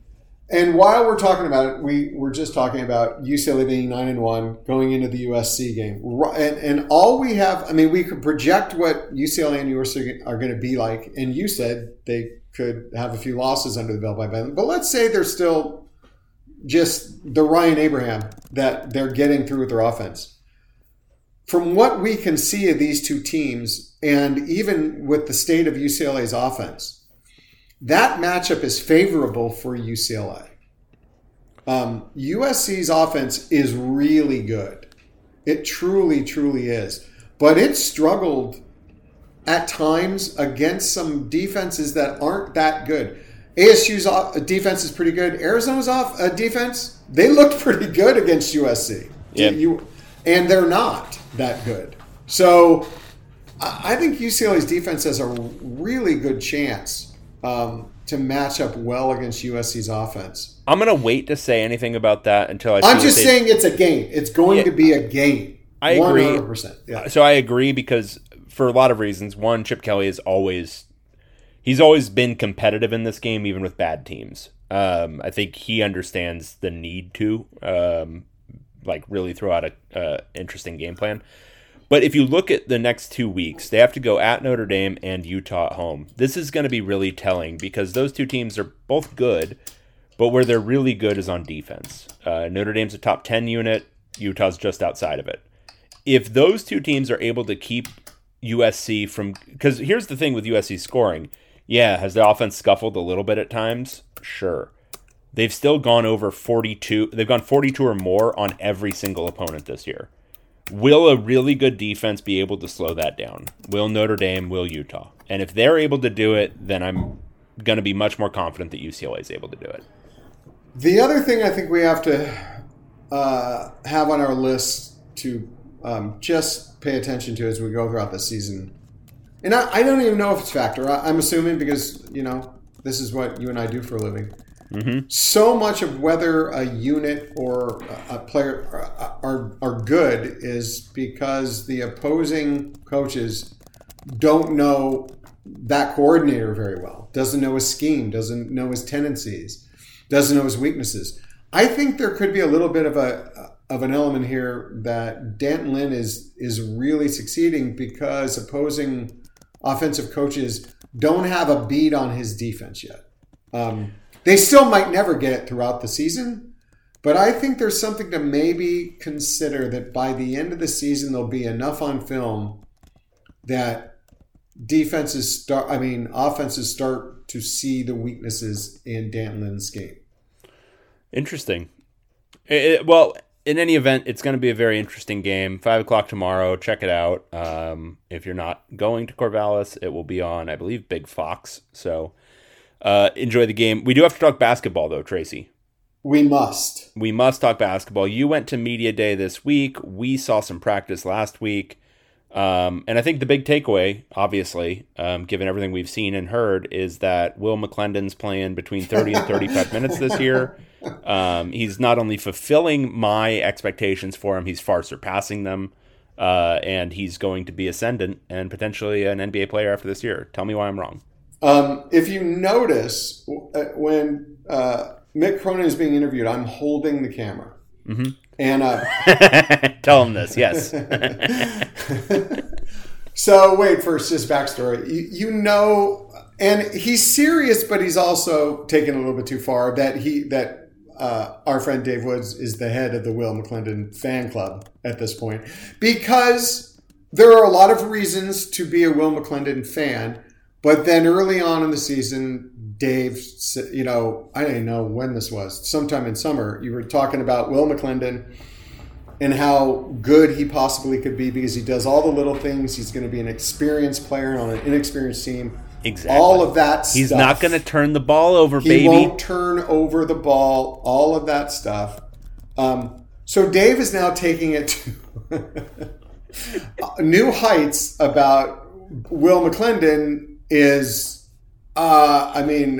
And while we're talking about it, we were just talking about UCLA being nine and one going into the USC game, and, and all we have. I mean, we could project what UCLA and USC are going to be like, and you said they could have a few losses under the belt by then. But let's say they're still just the Ryan Abraham that they're getting through with their offense. From what we can see of these two teams, and even with the state of UCLA's offense, that matchup is favorable for UCLA. Um, USC's offense is really good. It truly, truly is. But it struggled at times against some defenses that aren't that good. ASU's defense is pretty good. Arizona's off uh, defense, they looked pretty good against USC. Yeah. You, and they're not that good. So I think UCLA's defense has a really good chance um, to match up well against USC's offense. I'm going to wait to say anything about that until I. I'm just they, saying it's a game. It's going Yeah. to be a game. I agree. 100%. Yeah. So I agree because for a lot of reasons. One, Chip Kelly is always he's always been competitive in this game, even with bad teams. Um, I think he understands the need to um, like really throw out a uh, interesting game plan. But if you look at the next two weeks, they have to go at Notre Dame and Utah at home. This is going to be really telling because those two teams are both good, but where they're really good is on defense. Uh, Notre Dame's a top 10 unit, Utah's just outside of it. If those two teams are able to keep USC from. Because here's the thing with USC scoring. Yeah, has the offense scuffled a little bit at times? Sure. They've still gone over 42. They've gone 42 or more on every single opponent this year. Will a really good defense be able to slow that down? Will Notre Dame? Will Utah? And if they're able to do it, then I'm going to be much more confident that UCLA is able to do it. The other thing I think we have to uh, have on our list to um, just pay attention to as we go throughout the season, and I, I don't even know if it's factor. I, I'm assuming because you know this is what you and I do for a living. So much of whether a unit or a player are, are good is because the opposing coaches don't know that coordinator very well, doesn't know his scheme, doesn't know his tendencies, doesn't know his weaknesses. I think there could be a little bit of a of an element here that D'Anton Lynn is is really succeeding because opposing offensive coaches don't have a beat on his defense yet. Um, they still might never get it throughout the season, but I think there's something to maybe consider that by the end of the season there'll be enough on film that defenses start I mean offenses start to see the weaknesses in D'Anton Lynn's game. Interesting. It- it- well, in any event, it's going to be a very interesting game. Five o'clock tomorrow. Check it out. Um, if you're not going to Corvallis, it will be on, I believe, Big Fox. So uh, enjoy the game. We do have to talk basketball, though, Tracy. We must. We must talk basketball. You went to media day this week. We saw some practice last week. Um, and I think the big takeaway, obviously, um, given everything we've seen and heard, is that Will McClendon's playing between 30 and 35 minutes this year. Um, he's not only fulfilling my expectations for him, he's far surpassing them. Uh, and he's going to be ascendant and potentially an NBA player after this year. Tell me why I'm wrong. Um, if you notice uh, when uh, Mick Cronin is being interviewed, I'm holding the camera. And uh, Tell him this, yes. so, wait, first, just backstory. You, you know, and he's serious, but he's also taken a little bit too far. That he that uh, our friend Dave Woods is the head of the Will McClendon fan club at this point because there are a lot of reasons to be a Will McClendon fan. But then early on in the season, Dave, you know, I don't know when this was, sometime in summer, you were talking about Will McClendon and how good he possibly could be because he does all the little things. He's going to be an experienced player on an inexperienced team. Exactly. All of that He's stuff. not going to turn the ball over, He baby. won't turn over the ball. All of that stuff. Um, so Dave is now taking it to new heights about Will McClendon. Is uh, I mean,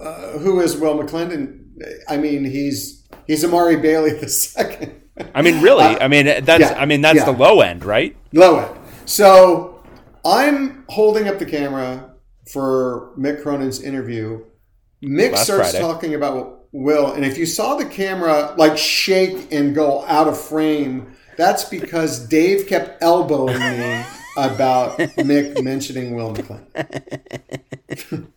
uh, who is Will McClendon? I mean, he's he's Amari Bailey the second. I mean, really? I mean, that's yeah, I mean, that's yeah. the low end, right? Low end. So I'm holding up the camera for Mick Cronin's interview. Mick Last starts Friday. talking about Will, and if you saw the camera like shake and go out of frame, that's because Dave kept elbowing me about Mick mentioning Will McLean.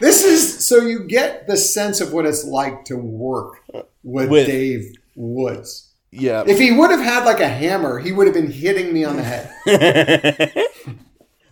this is so you get the sense of what it's like to work with, With- Dave Woods. Yeah. If he would have had like a hammer, he would have been hitting me on the head.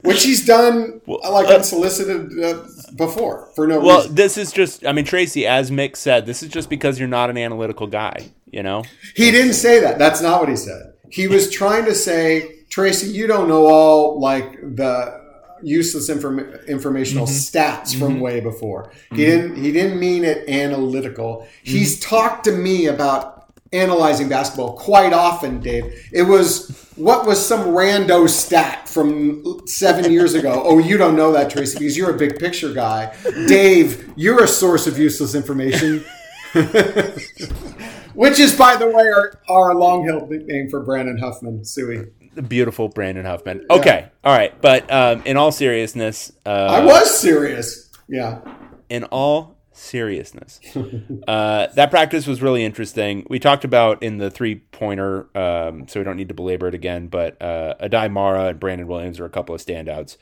Which he's done like unsolicited uh, before for no well, reason. Well, this is just. I mean, Tracy, as Mick said, this is just because you're not an analytical guy. You know. He didn't say that. That's not what he said. He was trying to say, Tracy, you don't know all like the useless inform- informational mm-hmm. stats from mm-hmm. way before. He mm-hmm. didn't. He didn't mean it analytical. He's talked to me about analyzing basketball quite often, Dave. It was what was some rando stat from seven years ago? Oh, you don't know that, Tracy, because you're a big picture guy. Dave, you're a source of useless information. Which is, by the way, our, our long held nickname for Brandon Huffman, Suey. Beautiful Brandon Huffman. Okay, all right, but um, in all seriousness, uh, I was serious. Yeah. in all seriousness, uh, that practice was really interesting. We talked about in the three pointer, um, so we don't need to belabor it again. But uh, Aday Mara and Brandon Williams are a couple of standouts.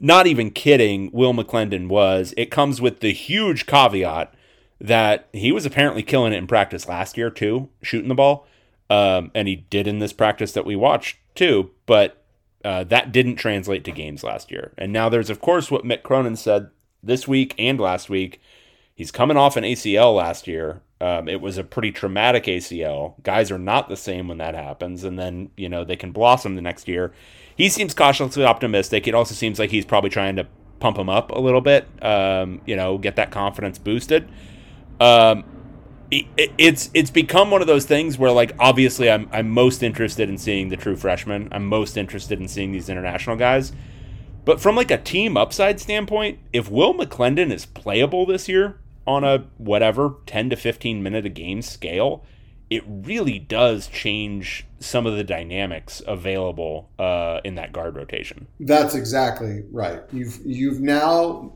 Not even kidding. Will McClendon was. It comes with the huge caveat that he was apparently killing it in practice last year too, shooting the ball, um, and he did in this practice that we watched too. But uh, that didn't translate to games last year. And now there's of course what Mick Cronin said this week and last week. He's coming off an ACL last year. Um, it was a pretty traumatic ACL. Guys are not the same when that happens, and then you know they can blossom the next year. He seems cautiously optimistic. It also seems like he's probably trying to pump him up a little bit. Um, you know, get that confidence boosted. Um, it's it's become one of those things where like obviously I'm I'm most interested in seeing the true freshmen. I'm most interested in seeing these international guys. But from like a team upside standpoint, if Will McClendon is playable this year on a whatever 10 to 15 minute a game scale, it really does change some of the dynamics available uh, in that guard rotation. That's exactly right. You've you've now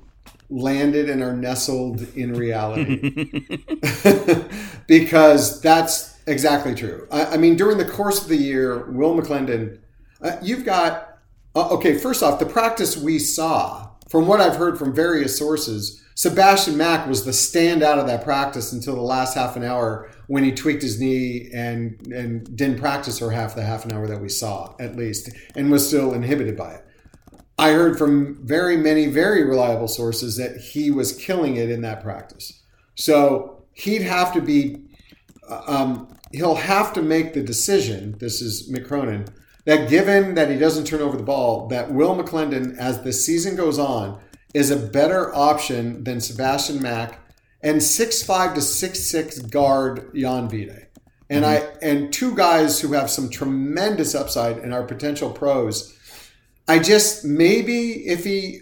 landed and are nestled in reality because that's exactly true. I, I mean, during the course of the year, Will McClendon, uh, you've got uh, okay. First off, the practice we saw, from what I've heard from various sources, Sebastian Mack was the standout of that practice until the last half an hour when he tweaked his knee and and didn't practice for half the half an hour that we saw at least, and was still inhibited by it. I heard from very many very reliable sources that he was killing it in that practice. So he'd have to be, um, he'll have to make the decision. This is Mick Cronin that given that he doesn't turn over the ball, that Will McClendon, as the season goes on, is a better option than Sebastian Mack and six five to six six guard Jan Vide. And I and two guys who have some tremendous upside and are potential pros. I just maybe if he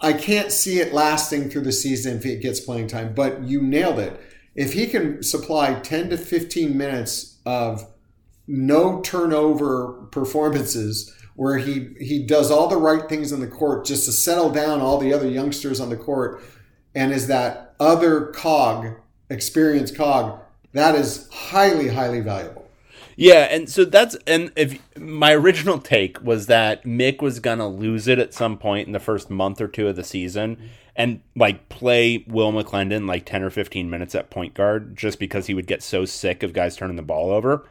I can't see it lasting through the season if he gets playing time, but you nailed it. If he can supply 10 to 15 minutes of no turnover performances where he he does all the right things on the court just to settle down all the other youngsters on the court and is that other cog, experienced cog, that is highly highly valuable. Yeah, and so that's and if my original take was that Mick was gonna lose it at some point in the first month or two of the season and like play Will McClendon like ten or fifteen minutes at point guard just because he would get so sick of guys turning the ball over.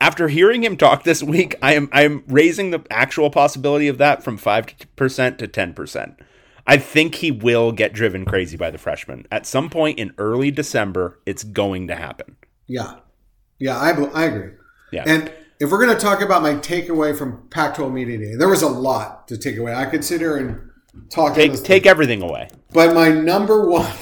After hearing him talk this week, I am I am raising the actual possibility of that from five percent to ten percent. I think he will get driven crazy by the freshman at some point in early December. It's going to happen. Yeah, yeah, I, I agree. Yeah. And if we're going to talk about my takeaway from Pac-12 Media Day, there was a lot to take away. I could sit here and talk. Take take everything away. But my number one.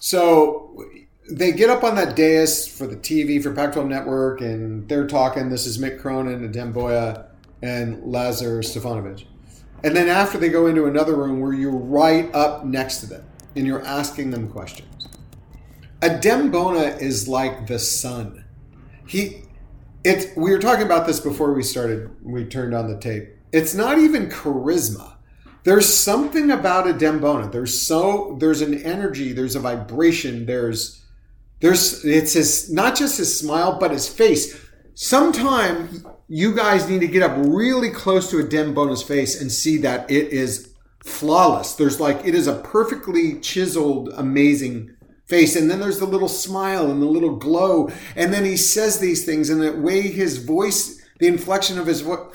So they get up on that dais for the TV for Pac-12 Network, and they're talking. This is Mick Cronin, Adem Bona, and Lazar Stefanovic. And then after they go into another room where you're right up next to them and you're asking them questions. Adem Bona is like the sun. He it we were talking about this before we started we turned on the tape. It's not even charisma. There's something about Adem Bona. There's so there's an energy, there's a vibration, there's there's it's his not just his smile, but his face. Sometime you guys need to get up really close to Adem Bona's face and see that it is flawless. There's like it is a perfectly chiseled, amazing face, and then there's the little smile and the little glow, and then he says these things, and the way his voice, the inflection of his voice,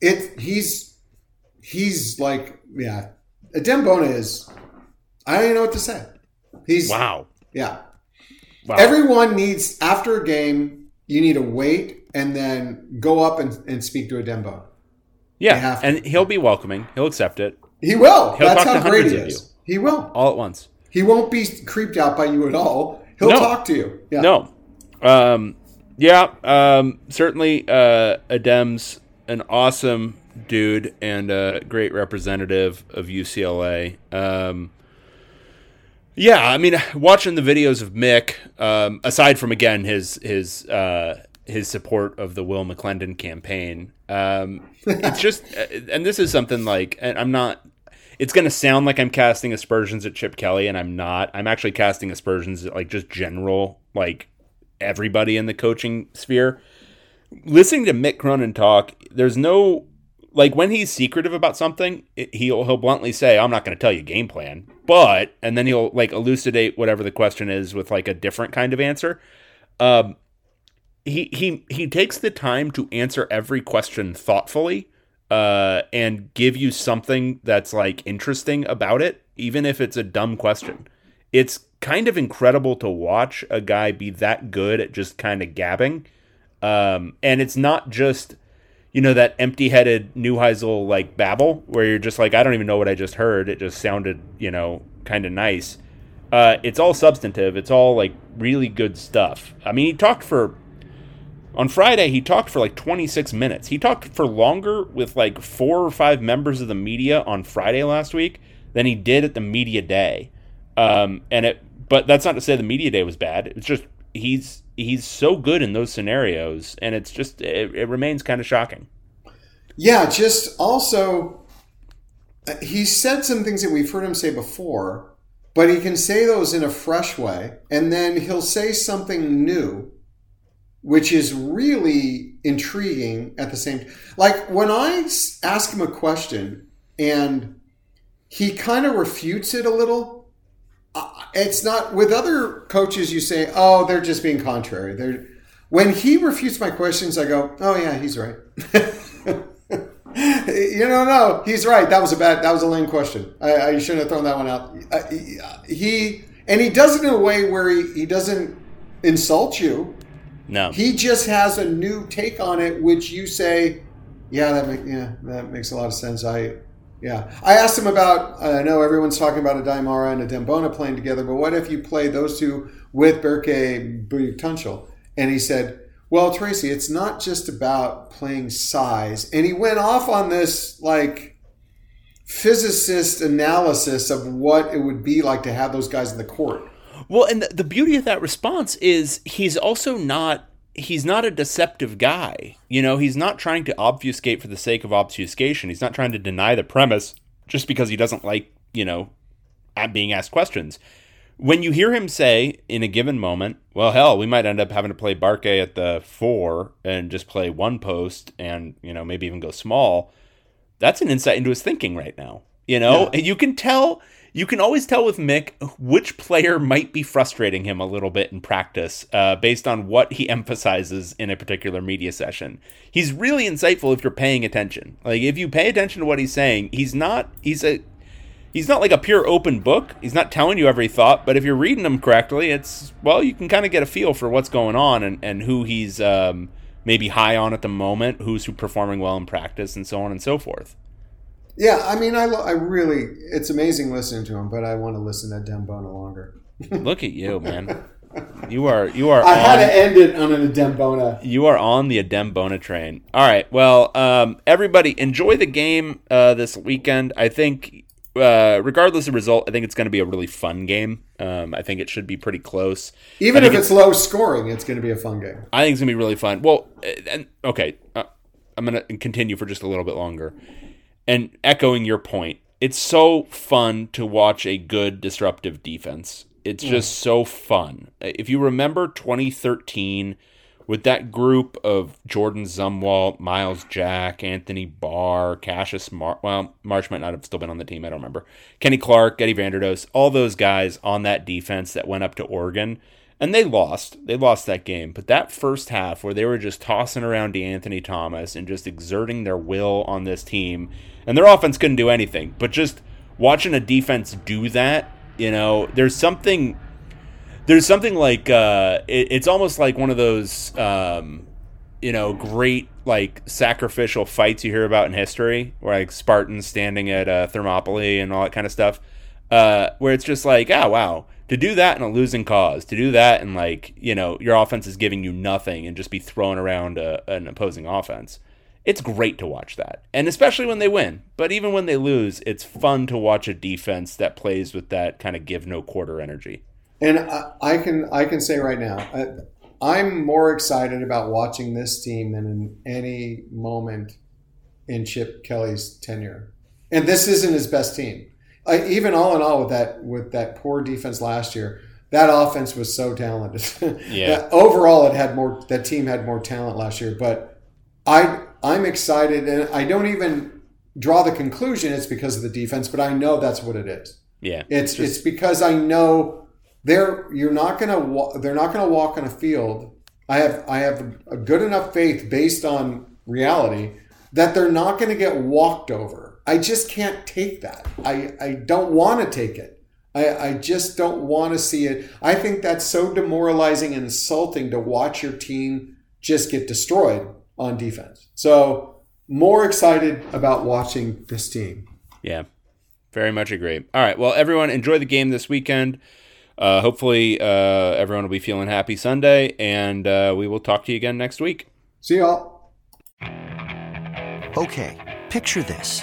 it he's he's like yeah, Adem Bona is. I don't even know what to say. He's Wow. yeah. Wow. Everyone needs after a game, you need to wait and then go up and, and speak to a Dembo. Yeah, They have to. and he'll be welcoming. He'll accept it He will. He'll That's how to great he is. He will. all at once. He won't be creeped out by you at all. He'll No. talk to you. Yeah. No, um, yeah, um, certainly. Uh, Adem's an awesome dude and a great representative of UCLA. Um, yeah, I mean, watching the videos of Mick, um, aside from again his his uh, his support of the Will McClendon campaign, um, it's just, and this is something like, and I'm not. It's going to sound like I'm casting aspersions at Chip Kelly, and I'm not. I'm actually casting aspersions at like just general, like everybody in the coaching sphere. Listening to Mick Cronin talk, there's no like when he's secretive about something, it, he'll he'll bluntly say, "I'm not going to tell you game plan," but and then he'll like elucidate whatever the question is with like a different kind of answer. Um, he he he takes the time to answer every question thoughtfully, uh, and give you something that's like interesting about it, even if it's a dumb question. It's kind of incredible to watch a guy be that good at just kind of gabbing, um, and it's not just you know that empty-headed Neuheisel like babble where you're just like I don't even know what I just heard. It just sounded you know kind of nice. Uh, it's all substantive. It's all like really good stuff. I mean, he talked for on Friday. He talked for like 26 minutes. He talked for longer with like four or five members of the media on Friday last week than he did at the media day. Um, and it, but that's not to say the media day was bad. It's just he's he's so good in those scenarios, and it's just it, it remains kind of shocking. Yeah, just also, uh, he said some things that we've heard him say before, but he can say those in a fresh way, and then he'll say something new, which is really intriguing at the same. Time. Like i ask him a question and he kind of refutes it a little. It's not with other coaches. You say, "Oh, they're just being contrary." They're when he refutes my questions, I go, "Oh yeah, he's right." you know, no, he's right. That was a bad. That was a lame question. I, I shouldn't have thrown that one out. He and he does it in a way where he, he doesn't insult you. No, He just has a new take on it, which you say, "Yeah, that make, yeah, that makes a lot of sense." I, yeah, I asked him about. I know everyone's talking about Aday Mara and Adem Bona playing together, but what if you play those two with Berke Buyuktuncel? And he said, "Well, Tracy, it's not just about playing size." And he went off on this like physicist analysis of what it would be like to have those guys in the court. Well, and the, the beauty of that response is he's also not he's not a deceptive guy. You know, he's not trying to obfuscate for the sake of obfuscation. He's not trying to deny the premise just because he doesn't like, you know, being asked questions. when you hear him say in a given moment, well, hell, we might end up having to play Berke at the four and just play one post and, you know, maybe even go small. That's an insight into his thinking right now. You know, Yeah. and you can tell, you can always tell with Mick which player might be frustrating him a little bit in practice uh, based on what he emphasizes in a particular media session. He's really insightful if you're paying attention. Like, if you pay attention to what he's saying, he's not, he's a, he's not like a pure open book. He's not telling you every thought, but if you're reading them correctly, it's well, you can kind of get a feel for what's going on and, and who he's um, maybe high on at the moment, who's who performing well in practice, and so on and so forth. Yeah, I mean, I, lo- I really, it's amazing listening to him, but I want to listen to Dembona longer. Look at you, man. You are you are I had to end it on an Dembona. you are on the Adem Bona train. All right. Well, um, everybody enjoy the game uh, this weekend. I think, uh, regardless of result, I think it's going to be a really fun game. Um, I think it should be pretty close. Even if think it's low scoring, it's going to be a fun game. I think it's gonna be really fun. Well, and okay, uh, I'm gonna continue for just a little bit longer, and echoing your point, it's so fun to watch a good disruptive defense. It's just so fun. If you remember 2013, with that group of Jordan Zumwalt, Myles Jack, Anthony Barr, Cassius Mar well, Marsh might not have still been on the team, I don't remember. Kenny Clark, Eddie Vanderdoes, all those guys on that defense that went up to Oregon. And they lost. They lost that game. But that first half where they were just tossing around De'Anthony Thomas and just exerting their will on this team, and their offense couldn't do anything. But just watching a defense do that, you know, there's something there's something like uh, it, it's almost like one of those um, you know great like sacrificial fights you hear about in history where like spartans standing at uh, thermopylae and all that kind of stuff uh, where it's just like oh wow to do that in a losing cause to do that and like you know your offense is giving you nothing and just be throwing around a, an opposing offense it's great to watch that and especially when they win but even when they lose it's fun to watch a defense that plays with that kind of give no quarter energy And I, I can I can say right now, I, I'm more excited about watching this team than in any moment in Chip Kelly's tenure. And this isn't his best team. I, even all in all, with that with that poor defense last year, that offense was so talented. Yeah. That overall, it had more. That team had more talent last year. But I I'm excited, and I don't even draw the conclusion it's because of the defense, but I know that's what it is. yeah It's it's because I know they're you're not gonna wa- they're not gonna walk on a field. I have I have a good enough faith based on reality that they're not gonna get walked over. I just can't take that. I I don't want to take it. I, I just don't want to see it. I think that's so demoralizing and insulting to watch your team just get destroyed on defense. So more excited about watching this team. Yeah, very much agree. All right, well, everyone, enjoy the game this weekend. Uh, hopefully, uh, everyone will be feeling happy Sunday, and uh, we will talk to you again next week. See y'all. Okay, picture this.